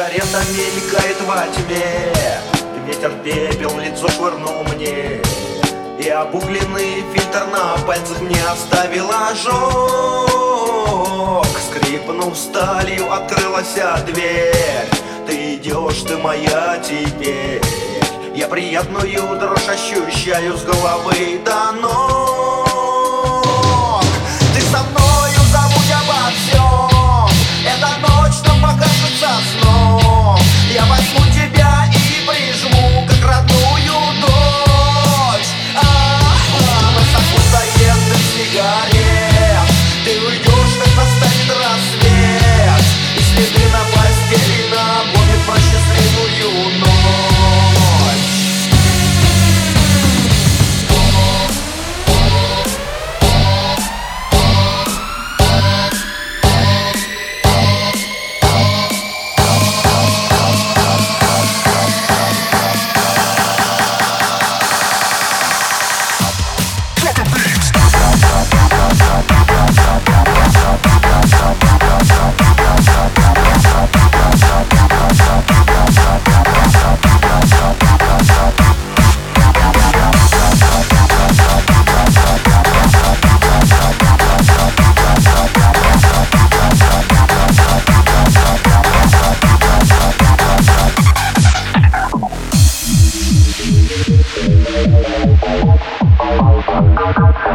Сигарета мелькает во тьме. Ветер пепел лицо швырнул мне. И обугленный фильтр на пальцах не оставил ожог. Скрипнув сталью открылась дверь. Ты идешь, ты моя теперь. Я приятную дрожь ощущаю с головы до ног. Ты со мною забудь обо всем Эта ночь нам покажется сном E a é mais out.